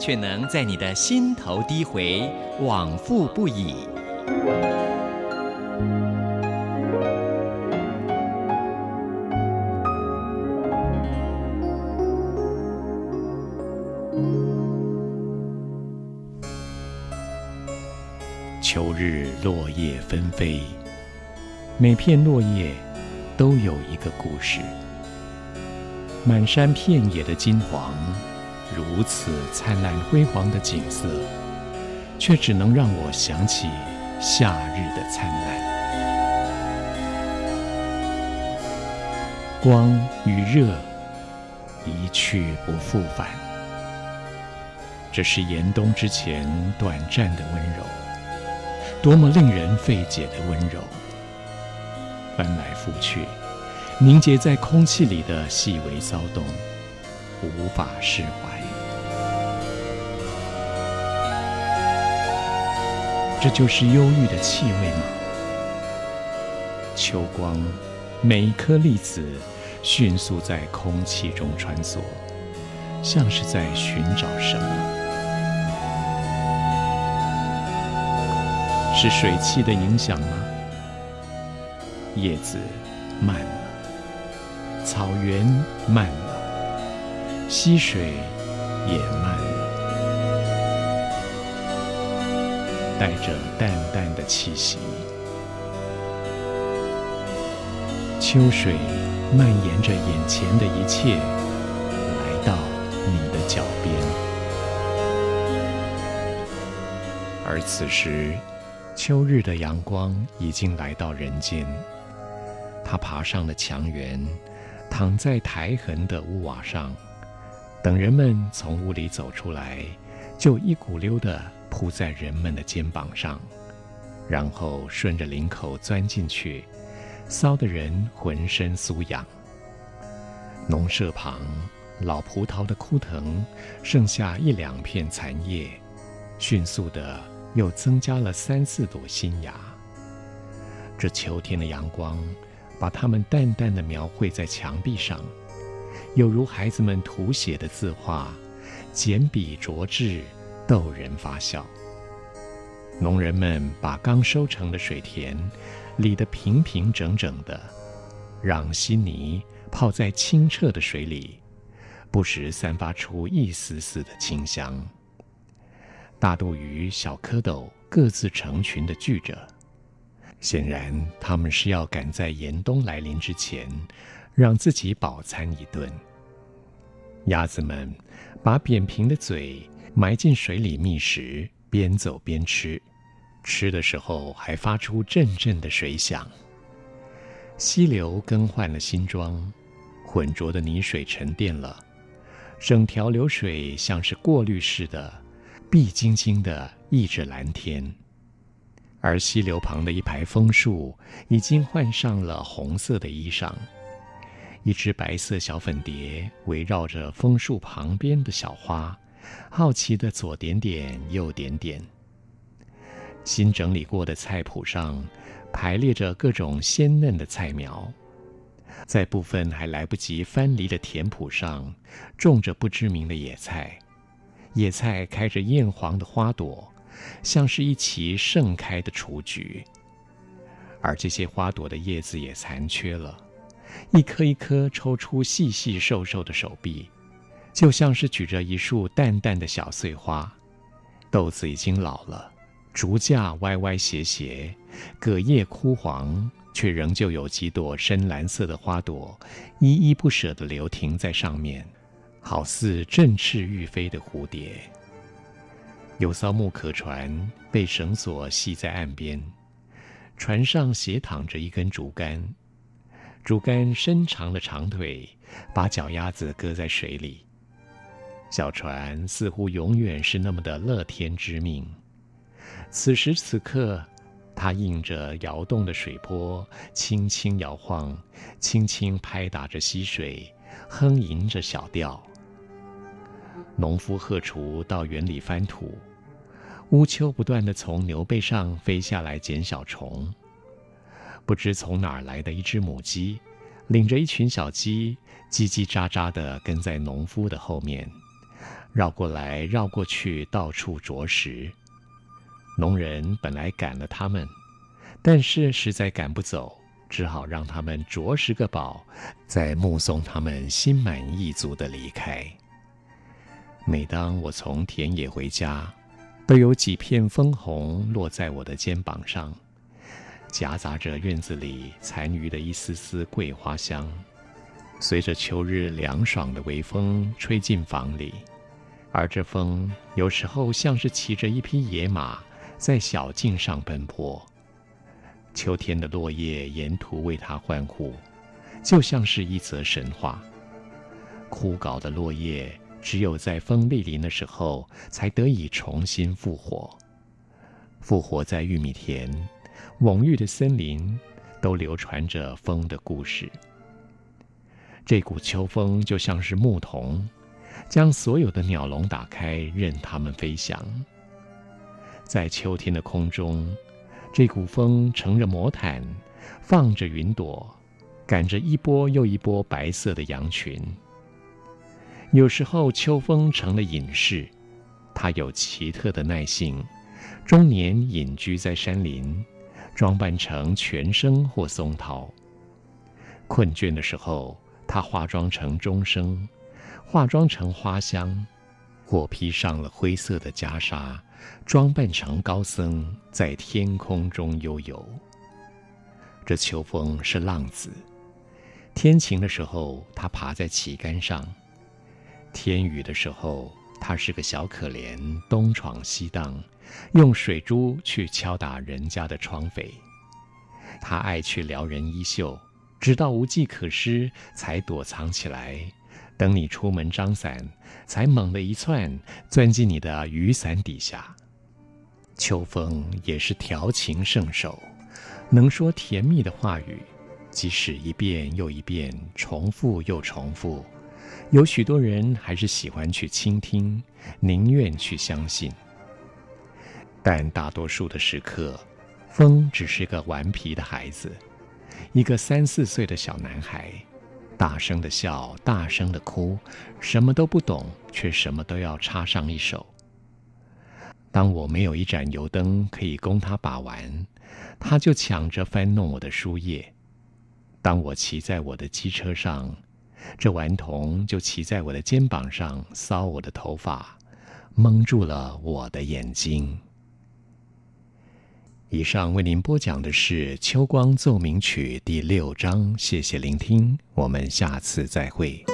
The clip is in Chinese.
却能在你的心头低回，往复不已。秋日落叶纷飞，每片落叶都有一个故事。满山遍野的金黄，如此灿烂辉煌的景色，却只能让我想起夏日的灿烂。光与热一去不复返，这是严冬之前短暂的温柔。多么令人费解的温柔，翻来覆去，凝结在空气里的细微骚动，无法释怀。这就是忧郁的气味吗？秋光，每一颗粒子迅速在空气中穿梭，像是在寻找什么。是水汽的影响吗？叶子慢了，草原慢了，溪水也慢了，带着淡淡的气息。秋水蔓延着眼前的一切，来到你的脚边，而此时。秋日的阳光已经来到人间，他爬上了墙垣，躺在苔痕的屋瓦上，等人们从屋里走出来，就一股溜的铺在人们的肩膀上，然后顺着领口钻进去，骚得人浑身酥痒。农舍旁，老葡萄的枯藤剩下一两片残叶，迅速地。又增加了三四朵新芽。这秋天的阳光，把它们淡淡的描绘在墙壁上，有如孩子们涂写的字画，简笔拙致，逗人发笑。农人们把刚收成的水田理得平平整整的，让稀泥泡在清澈的水里，不时散发出一丝丝的清香。大肚鱼、小蝌蚪各自成群的聚着，显然他们是要赶在严冬来临之前，让自己饱餐一顿。鸭子们把扁平的嘴埋进水里觅食，边走边吃，吃的时候还发出阵阵的水响。溪流更换了新装，浑浊的泥水沉淀了，整条流水像是过滤似的。碧晶晶的溢着蓝天，而溪流旁的一排枫树已经换上了红色的衣裳。一只白色小粉蝶围绕着枫树旁边的小花，好奇的左点点，右点点。新整理过的菜谱上排列着各种鲜嫩的菜苗，在部分还来不及翻犁的田圃上，种着不知名的野菜。野菜开着艳黄的花朵，像是一齐盛开的雏菊。而这些花朵的叶子也残缺了，一颗一颗抽出细细瘦瘦的手臂，就像是举着一束淡淡的小碎花。豆子已经老了，竹架歪歪斜斜，葛叶枯黄，却仍旧有几朵深蓝色的花朵，依依不舍地留停在上面。好似振翅欲飞的蝴蝶。有艘木壳船被绳索系在岸边，船上斜躺着一根竹竿，竹竿伸长了长腿，把脚丫子搁在水里。小船似乎永远是那么的乐天知命。此时此刻，它映着摇动的水波，轻轻摇晃，轻轻拍打着溪水，哼吟着小调。农夫荷锄到园里翻土，乌秋不断地从牛背上飞下来捡小虫。不知从哪儿来的一只母鸡，领着一群小鸡，叽叽喳喳地跟在农夫的后面，绕过来绕过去，到处啄食。农人本来赶了他们，但是实在赶不走，只好让他们啄食个饱，再目送他们心满意足地离开。每当我从田野回家，都有几片枫红落在我的肩膀上，夹杂着院子里残余的一丝丝桂花香，随着秋日凉爽的微风吹进房里，而这风有时候像是骑着一匹野马在小径上奔波，秋天的落叶沿途为它欢呼，就像是一则神话。枯槁的落叶。只有在风莅临的时候，才得以重新复活。复活在玉米田、蓊郁的森林，都流传着风的故事。这股秋风就像是牧童，将所有的鸟笼打开，任它们飞翔。在秋天的空中，这股风乘着魔毯，放着云朵，赶着一波又一波白色的羊群。有时候秋风成了隐士，他有奇特的耐性，终年隐居在山林，装扮成全生或松涛。困倦的时候，他化妆成钟声，化妆成花香，我披上了灰色的袈裟，装扮成高僧，在天空中悠游。这秋风是浪子，天晴的时候，他爬在旗杆上。天雨的时候，他是个小可怜，东闯西荡，用水珠去敲打人家的窗扉。他爱去撩人衣袖，直到无计可施，才躲藏起来，等你出门张伞，才猛地一窜，钻进你的雨伞底下。秋风也是调情圣手，能说甜蜜的话语，即使一遍又一遍，重复又重复。有许多人还是喜欢去倾听，宁愿去相信。但大多数的时刻，风只是个顽皮的孩子，一个三四岁的小男孩，大声的笑，大声的哭，什么都不懂，却什么都要插上一手。当我没有一盏油灯可以供他把玩，他就抢着翻弄我的书页。当我骑在我的机车上，这顽童就骑在我的肩膀上，搔我的头发，蒙住了我的眼睛。以上为您播讲的是《秋光奏鸣曲》第六章，谢谢聆听，我们下次再会。